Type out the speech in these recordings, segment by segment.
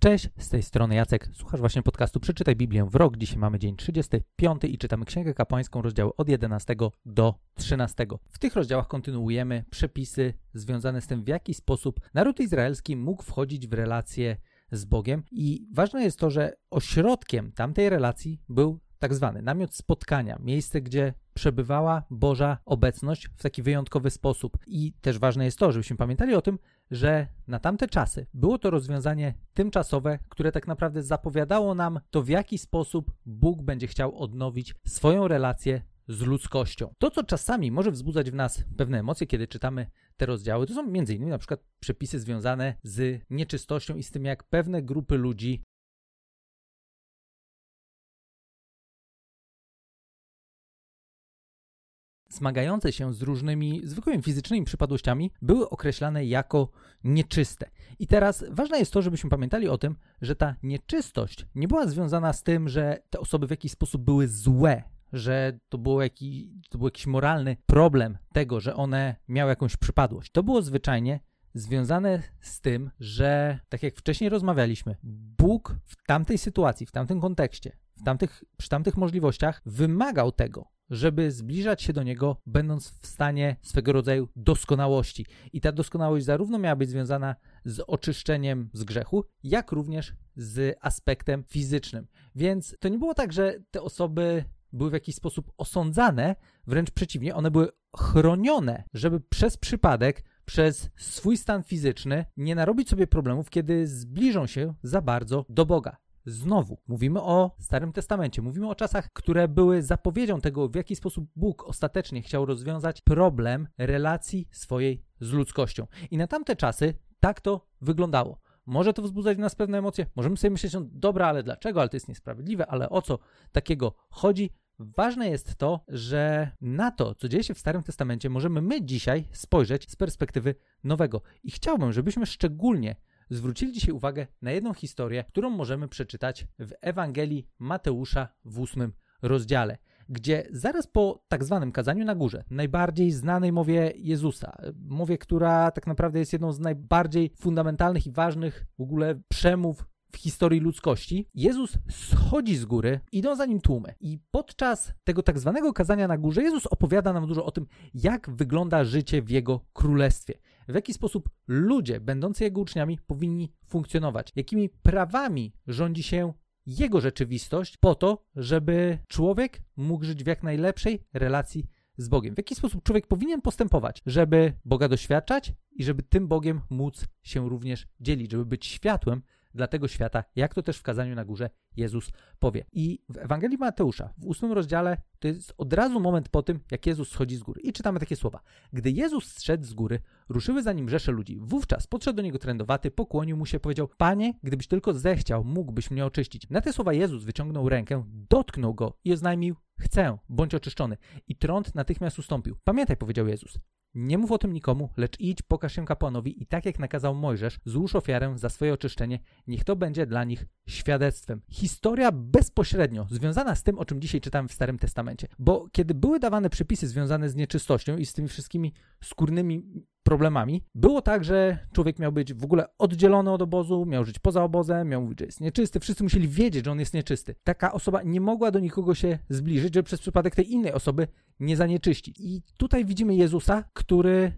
Cześć, z tej strony Jacek. Słuchasz właśnie podcastu Przeczytaj Biblię w rok. Dzisiaj mamy dzień 35 i czytamy Księgę Kapłańską, rozdziały od 11 do 13. W tych rozdziałach kontynuujemy przepisy związane z tym, w jaki sposób naród izraelski mógł wchodzić w relacje z Bogiem. I ważne jest to, że ośrodkiem tamtej relacji był tak zwany namiot spotkania, miejsce, gdzie przebywała Boża obecność w taki wyjątkowy sposób. I też ważne jest to, żebyśmy pamiętali o tym, że na tamte czasy było to rozwiązanie tymczasowe, które tak naprawdę zapowiadało nam to, w jaki sposób Bóg będzie chciał odnowić swoją relację z ludzkością. To, co czasami może wzbudzać w nas pewne emocje, kiedy czytamy te rozdziały, to są m.in. na przykład przepisy związane z nieczystością i z tym, jak pewne grupy ludzi zmagające się z różnymi zwykłymi fizycznymi przypadłościami były określane jako nieczyste. I teraz ważne jest to, żebyśmy pamiętali o tym, że ta nieczystość nie była związana z tym, że te osoby w jakiś sposób były złe, że to, było to był jakiś moralny problem tego, że one miały jakąś przypadłość. To było zwyczajnie związane z tym, że tak jak wcześniej rozmawialiśmy, Bóg w tamtej sytuacji, w tamtym kontekście, w tamtych, przy tamtych możliwościach wymagał tego, żeby zbliżać się do Niego, będąc w stanie swego rodzaju doskonałości. I ta doskonałość zarówno miała być związana z oczyszczeniem z grzechu, jak również z aspektem fizycznym. Więc to nie było tak, że te osoby były w jakiś sposób osądzane, wręcz przeciwnie, one były chronione, żeby przez przypadek, przez swój stan fizyczny nie narobić sobie problemów, kiedy zbliżą się za bardzo do Boga. Znowu, mówimy o Starym Testamencie, mówimy o czasach, które były zapowiedzią tego, w jaki sposób Bóg ostatecznie chciał rozwiązać problem relacji swojej z ludzkością. I na tamte czasy tak to wyglądało. Może to wzbudzać w nas pewne emocje, możemy sobie myśleć, no dobra, ale dlaczego, ale to jest niesprawiedliwe, ale o co takiego chodzi? Ważne jest to, że na to, co dzieje się w Starym Testamencie, możemy my dzisiaj spojrzeć z perspektywy nowego. I chciałbym, żebyśmy szczególnie zwrócili dzisiaj uwagę na jedną historię, którą możemy przeczytać w Ewangelii Mateusza w ósmym rozdziale, gdzie zaraz po tak zwanym kazaniu na górze, najbardziej znanej mowie Jezusa, mowie, która tak naprawdę jest jedną z najbardziej fundamentalnych i ważnych w ogóle przemów w historii ludzkości, Jezus schodzi z góry, idą za nim tłumy. I podczas tego tak zwanego kazania na górze, Jezus opowiada nam dużo o tym, jak wygląda życie w jego królestwie w jaki sposób ludzie, będący jego uczniami, powinni funkcjonować, jakimi prawami rządzi się jego rzeczywistość, po to, żeby człowiek mógł żyć w jak najlepszej relacji z Bogiem. W jaki sposób człowiek powinien postępować, żeby Boga doświadczać i żeby tym Bogiem móc się również dzielić, żeby być światłem dla tego świata, jak to też w kazaniu na górze Jezus powie. I w Ewangelii Mateusza, w ósmym rozdziale, to jest od razu moment po tym, jak Jezus schodzi z góry. I czytamy takie słowa. Gdy Jezus zszedł z góry, ruszyły za nim rzesze ludzi. Wówczas podszedł do niego trędowaty, pokłonił mu się, powiedział: Panie, gdybyś tylko zechciał, mógłbyś mnie oczyścić. Na te słowa Jezus wyciągnął rękę, dotknął go i oznajmił: Chcę, bądź oczyszczony. I trąd natychmiast ustąpił. Pamiętaj, powiedział Jezus. Nie mów o tym nikomu, lecz idź, pokaż się kapłanowi i tak jak nakazał Mojżesz, złóż ofiarę za swoje oczyszczenie, niech to będzie dla nich świadectwem. Historia bezpośrednio związana z tym, o czym dzisiaj czytamy w Starym Testamencie. Bo kiedy były dawane przepisy związane z nieczystością i z tymi wszystkimi skórnymi problemami. Było tak, że człowiek miał być w ogóle oddzielony od obozu, miał żyć poza obozem, miał mówić, że jest nieczysty. Wszyscy musieli wiedzieć, że on jest nieczysty. Taka osoba nie mogła do nikogo się zbliżyć, żeby przez przypadek tej innej osoby nie zanieczyścić. I tutaj widzimy Jezusa, który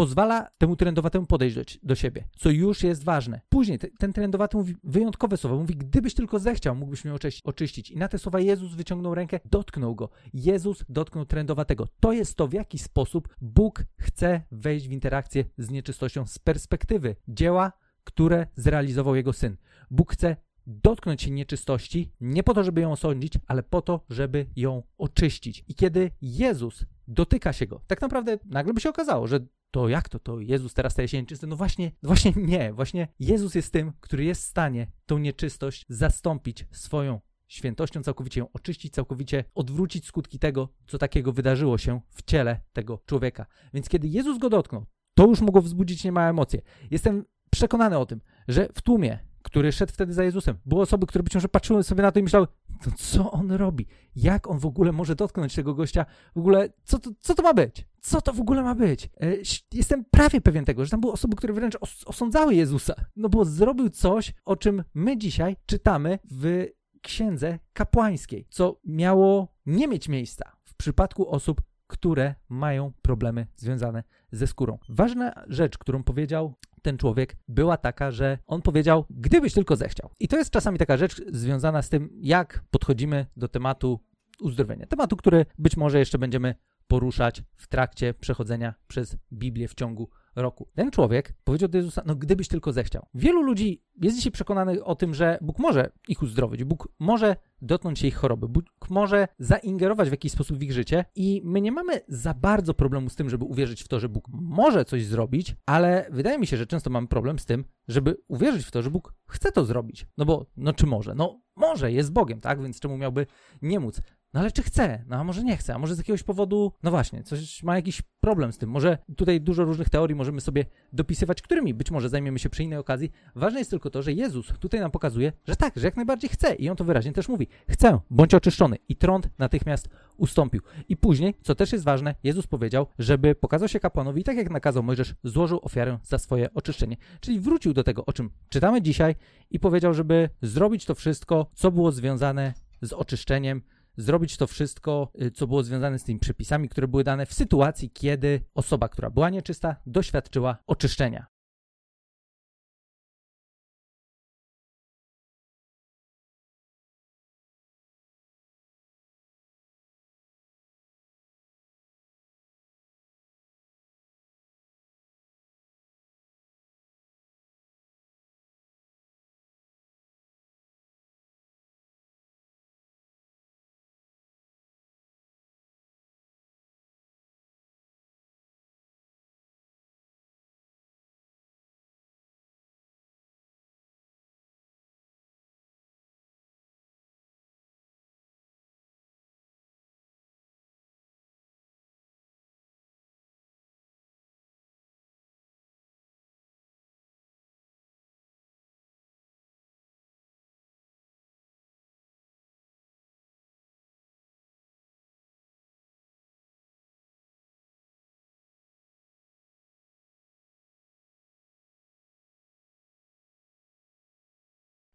pozwala temu trendowatemu podejść do, do, siebie, co już jest ważne. Później te, ten trendowaty mówi wyjątkowe słowa, mówi, gdybyś tylko zechciał, mógłbyś mnie oczyścić, oczyścić. I na te słowa Jezus wyciągnął rękę, dotknął go. Jezus dotknął trendowatego. To jest to, w jaki sposób Bóg chce wejść w interakcję z nieczystością z perspektywy dzieła, które zrealizował jego syn. Bóg chce dotknąć się nieczystości, nie po to, żeby ją osądzić, ale po to, żeby ją oczyścić. I kiedy Jezus dotyka się go, tak naprawdę nagle by się okazało, że to jak to, to Jezus teraz staje się nieczysty? No właśnie, właśnie nie, właśnie Jezus jest tym, który jest w stanie tą nieczystość zastąpić swoją świętością, całkowicie ją oczyścić, całkowicie odwrócić skutki tego, co takiego wydarzyło się w ciele tego człowieka. Więc kiedy Jezus go dotknął, to już mogło wzbudzić niemałe emocje. Jestem przekonany o tym, że w tłumie który szedł wtedy za Jezusem. Były osoby, które być może patrzyły sobie na to i myślały, to co on robi? Jak on w ogóle może dotknąć tego gościa? W ogóle, co to, co to ma być? Co to w ogóle ma być? E, jestem prawie pewien tego, że tam były osoby, które wręcz os osądzały Jezusa, no bo zrobił coś, o czym my dzisiaj czytamy w księdze kapłańskiej, co miało nie mieć miejsca w przypadku osób, które mają problemy związane ze skórą. Ważna rzecz, którą powiedział ten człowiek, była taka, że on powiedział, gdybyś tylko zechciał. I to jest czasami taka rzecz związana z tym, jak podchodzimy do tematu uzdrowienia. Tematu, który być może jeszcze będziemy poruszać w trakcie przechodzenia przez Biblię w ciągu roku. Ten człowiek powiedział do Jezusa, no gdybyś tylko zechciał. Wielu ludzi jest dzisiaj przekonanych o tym, że Bóg może ich uzdrowić, Bóg może dotknąć się ich choroby, Bóg może zaingerować w jakiś sposób w ich życie i my nie mamy za bardzo problemu z tym, żeby uwierzyć w to, że Bóg może coś zrobić, ale wydaje mi się, że często mamy problem z tym, żeby uwierzyć w to, że Bóg chce to zrobić. No bo, no czy może? No może, jest Bogiem, tak? Więc czemu miałby nie móc? No ale czy chce? No a może nie chce? A może z jakiegoś powodu, no właśnie, coś ma jakiś problem z tym. Może tutaj dużo różnych teorii możemy sobie dopisywać, którymi być może zajmiemy się przy innej okazji. Ważne jest tylko to, że Jezus tutaj nam pokazuje, że tak, że jak najbardziej chce i on to wyraźnie też mówi. Chcę, bądź oczyszczony. I trąd natychmiast ustąpił. I później, co też jest ważne, Jezus powiedział, żeby pokazał się kapłanowi tak jak nakazał Mojżesz, złożył ofiarę za swoje oczyszczenie. Czyli wrócił do tego, o czym czytamy dzisiaj i powiedział, żeby zrobić to wszystko, co było związane z oczyszczeniem, zrobić to wszystko, y, co było związane z tymi przepisami, które były dane w sytuacji, kiedy osoba, która była nieczysta, doświadczyła oczyszczenia.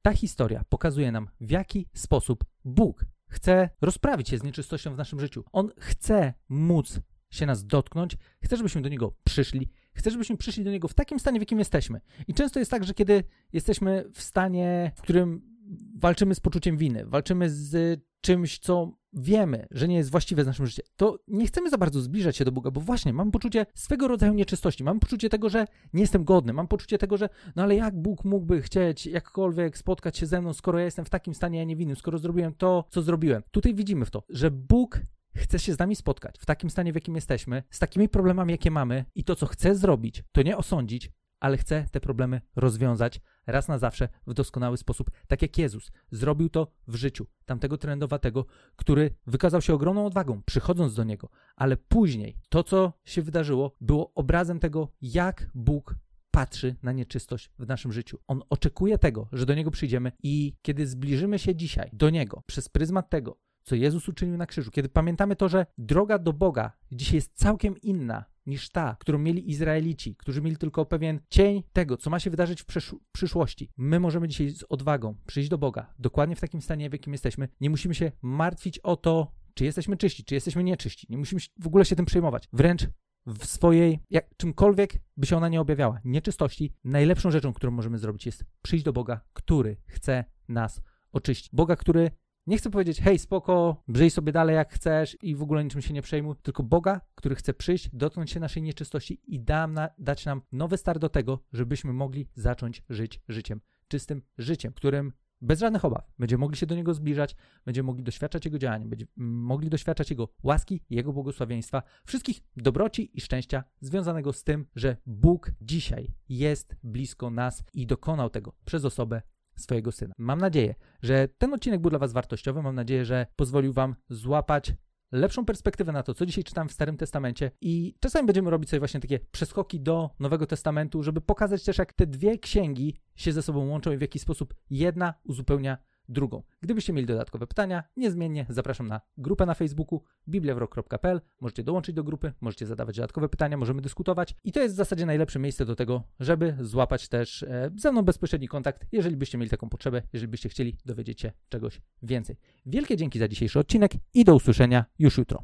Ta historia pokazuje nam, w jaki sposób Bóg chce rozprawić się z nieczystością w naszym życiu. On chce móc się nas dotknąć, chce, żebyśmy do Niego przyszli, chce, żebyśmy przyszli do Niego w takim stanie, w jakim jesteśmy. I często jest tak, że kiedy jesteśmy w stanie, w którym walczymy z poczuciem winy, walczymy z czymś, co wiemy, że nie jest właściwe z naszym życiem, to nie chcemy za bardzo zbliżać się do Boga, bo właśnie mam poczucie swego rodzaju nieczystości, mam poczucie tego, że nie jestem godny, mam poczucie tego, że no ale jak Bóg mógłby chcieć jakkolwiek spotkać się ze mną, skoro ja jestem w takim stanie, niewinnym, skoro zrobiłem to, co zrobiłem. Tutaj widzimy w to, że Bóg chce się z nami spotkać w takim stanie, w jakim jesteśmy, z takimi problemami, jakie mamy i to, co chce zrobić, to nie osądzić, ale chce te problemy rozwiązać raz na zawsze w doskonały sposób, tak jak Jezus zrobił to w życiu tamtego trendowatego, który wykazał się ogromną odwagą, przychodząc do niego, ale później to, co się wydarzyło, było obrazem tego, jak Bóg patrzy na nieczystość w naszym życiu. On oczekuje tego, że do niego przyjdziemy i kiedy zbliżymy się dzisiaj do niego przez pryzmat tego, co Jezus uczynił na krzyżu, kiedy pamiętamy to, że droga do Boga dzisiaj jest całkiem inna niż ta, którą mieli Izraelici, którzy mieli tylko pewien cień tego, co ma się wydarzyć w przysz przyszłości. My możemy dzisiaj z odwagą przyjść do Boga, dokładnie w takim stanie, w jakim jesteśmy. Nie musimy się martwić o to, czy jesteśmy czyści, czy jesteśmy nieczyści. Nie musimy w ogóle się tym przejmować. Wręcz w swojej, jak, czymkolwiek by się ona nie objawiała, nieczystości, najlepszą rzeczą, którą możemy zrobić, jest przyjść do Boga, który chce nas oczyścić. Boga, który nie chcę powiedzieć, hej, spoko, żyj sobie dalej jak chcesz i w ogóle niczym się nie przejmuj, tylko Boga, który chce przyjść, dotknąć się naszej nieczystości i da na, dać nam nowy start do tego, żebyśmy mogli zacząć żyć życiem, czystym życiem, którym bez żadnych obaw będziemy mogli się do Niego zbliżać, będziemy mogli doświadczać Jego działania, będziemy mogli doświadczać Jego łaski, Jego błogosławieństwa, wszystkich dobroci i szczęścia związanego z tym, że Bóg dzisiaj jest blisko nas i dokonał tego przez osobę swojego syna. Mam nadzieję, że ten odcinek był dla Was wartościowy. Mam nadzieję, że pozwolił Wam złapać lepszą perspektywę na to, co dzisiaj czytam w Starym Testamencie i czasami będziemy robić sobie właśnie takie przeskoki do Nowego Testamentu, żeby pokazać też, jak te dwie księgi się ze sobą łączą i w jaki sposób jedna uzupełnia drugą. Gdybyście mieli dodatkowe pytania, niezmiennie zapraszam na grupę na Facebooku bibliawrok.pl. Możecie dołączyć do grupy, możecie zadawać dodatkowe pytania, możemy dyskutować i to jest w zasadzie najlepsze miejsce do tego, żeby złapać też e, ze mną bezpośredni kontakt, jeżeli byście mieli taką potrzebę, jeżeli byście chcieli dowiedzieć się czegoś więcej. Wielkie dzięki za dzisiejszy odcinek i do usłyszenia już jutro.